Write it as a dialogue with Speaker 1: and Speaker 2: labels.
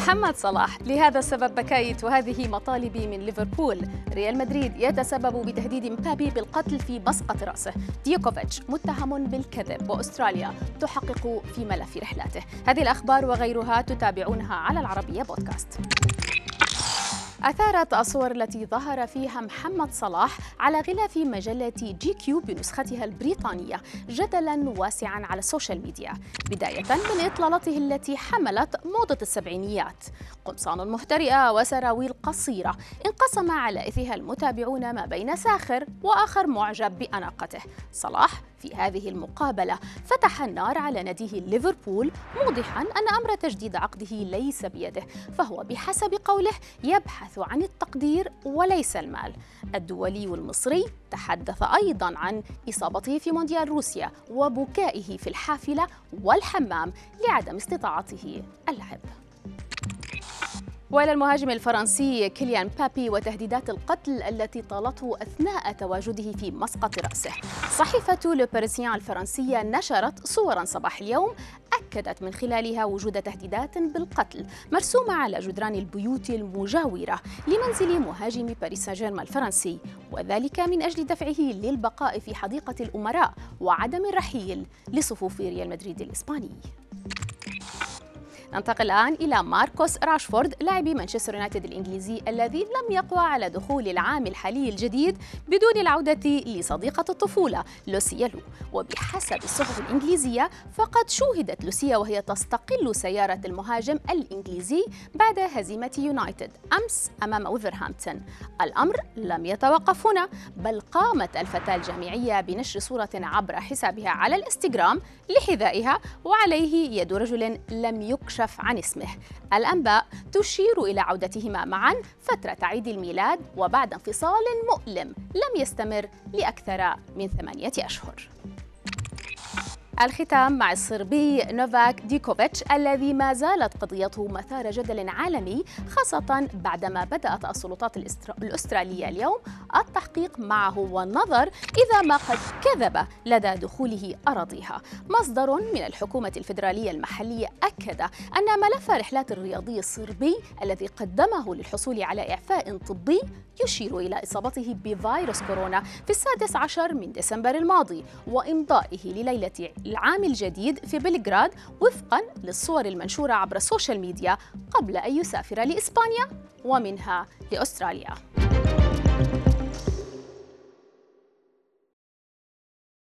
Speaker 1: محمد صلاح. لهذا السبب بكيت وهذه مطالبي من ليفربول. ريال مدريد يتسبب بتهديد مبابي بالقتل في مسقط رأسه. ديوكوفيتش متهم بالكذب وأستراليا تحقق في ملف رحلاته. هذه الأخبار وغيرها تتابعونها على العربية بودكاست. أثارت الصور التي ظهر فيها محمد صلاح على غلاف مجلة GQ بنسختها البريطانية جدلا واسعا على ال social media بداية من إطلالته التي حملت موضة السبعينيات. قمصان مهترئة وسراويل قصيرة انقسم على إثرها المتابعون ما بين ساخر وآخر معجب بأناقته. صلاح في هذه المقابلة. فتح النار على ناديه ليفربول موضحا أن أمر تجديد عقده ليس بيده فهو بحسب قوله يبحث عن التقدير وليس المال. الدولي المصري تحدث أيضا عن إصابته في مونديال روسيا وبكائه في الحافلة والحمام لعدم استطاعته اللعب. وإلى المهاجم الفرنسي كيليان بابي وتهديدات القتل التي طالته أثناء تواجده في مسقط رأسه. صحيفة لو باريسيان الفرنسية نشرت صورا صباح اليوم أكدت من خلالها وجود تهديدات بالقتل مرسومة على جدران البيوت المجاورة لمنزل مهاجم باريس سان جيرمان الفرنسي وذلك من أجل دفعه للبقاء في حديقة الأمراء وعدم الرحيل لصفوف ريال مدريد الإسباني. ننتقل الآن إلى ماركوس راشفورد لاعب مانشستر يونايتد الإنجليزي الذي لم يقوى على دخول العام الحالي الجديد بدون العودة لصديقة الطفولة لوسيا لو. وبحسب الصحف الإنجليزية فقد شوهدت لوسيا وهي تستقل سيارة المهاجم الإنجليزي بعد هزيمة يونايتد أمس أمام وذرهامبتون الأمر لم يتوقف هنا بل قامت الفتاة الجامعية بنشر صورة عبر حسابها على الإنستغرام لحذائها وعليه يد رجل لم يكشف يكشف عن اسمه. الأنباء تشير إلى عودتهما معا فترة عيد الميلاد وبعد انفصال مؤلم لم يستمر لأكثر من ثمانية أشهر. الختام مع الصربي نوفاك ديكوفيتش الذي ما زالت قضيته مثار جدل عالمي خاصة بعدما بدأت السلطات الأسترالية اليوم التحقيق معه والنظر إذا ما قد كذب لدى دخوله أراضيها. مصدر من الحكومة الفيدرالية المحلية أكد أن ملف رحلات الرياضي الصربي الذي قدمه للحصول على إعفاء طبي يشير إلى إصابته بفيروس كورونا في السادس عشر من ديسمبر الماضي وإمضائه لليلة العام الجديد في بلغراد وفقا للصور المنشورة عبر ال social media قبل أن يسافر لإسبانيا ومنها لأستراليا.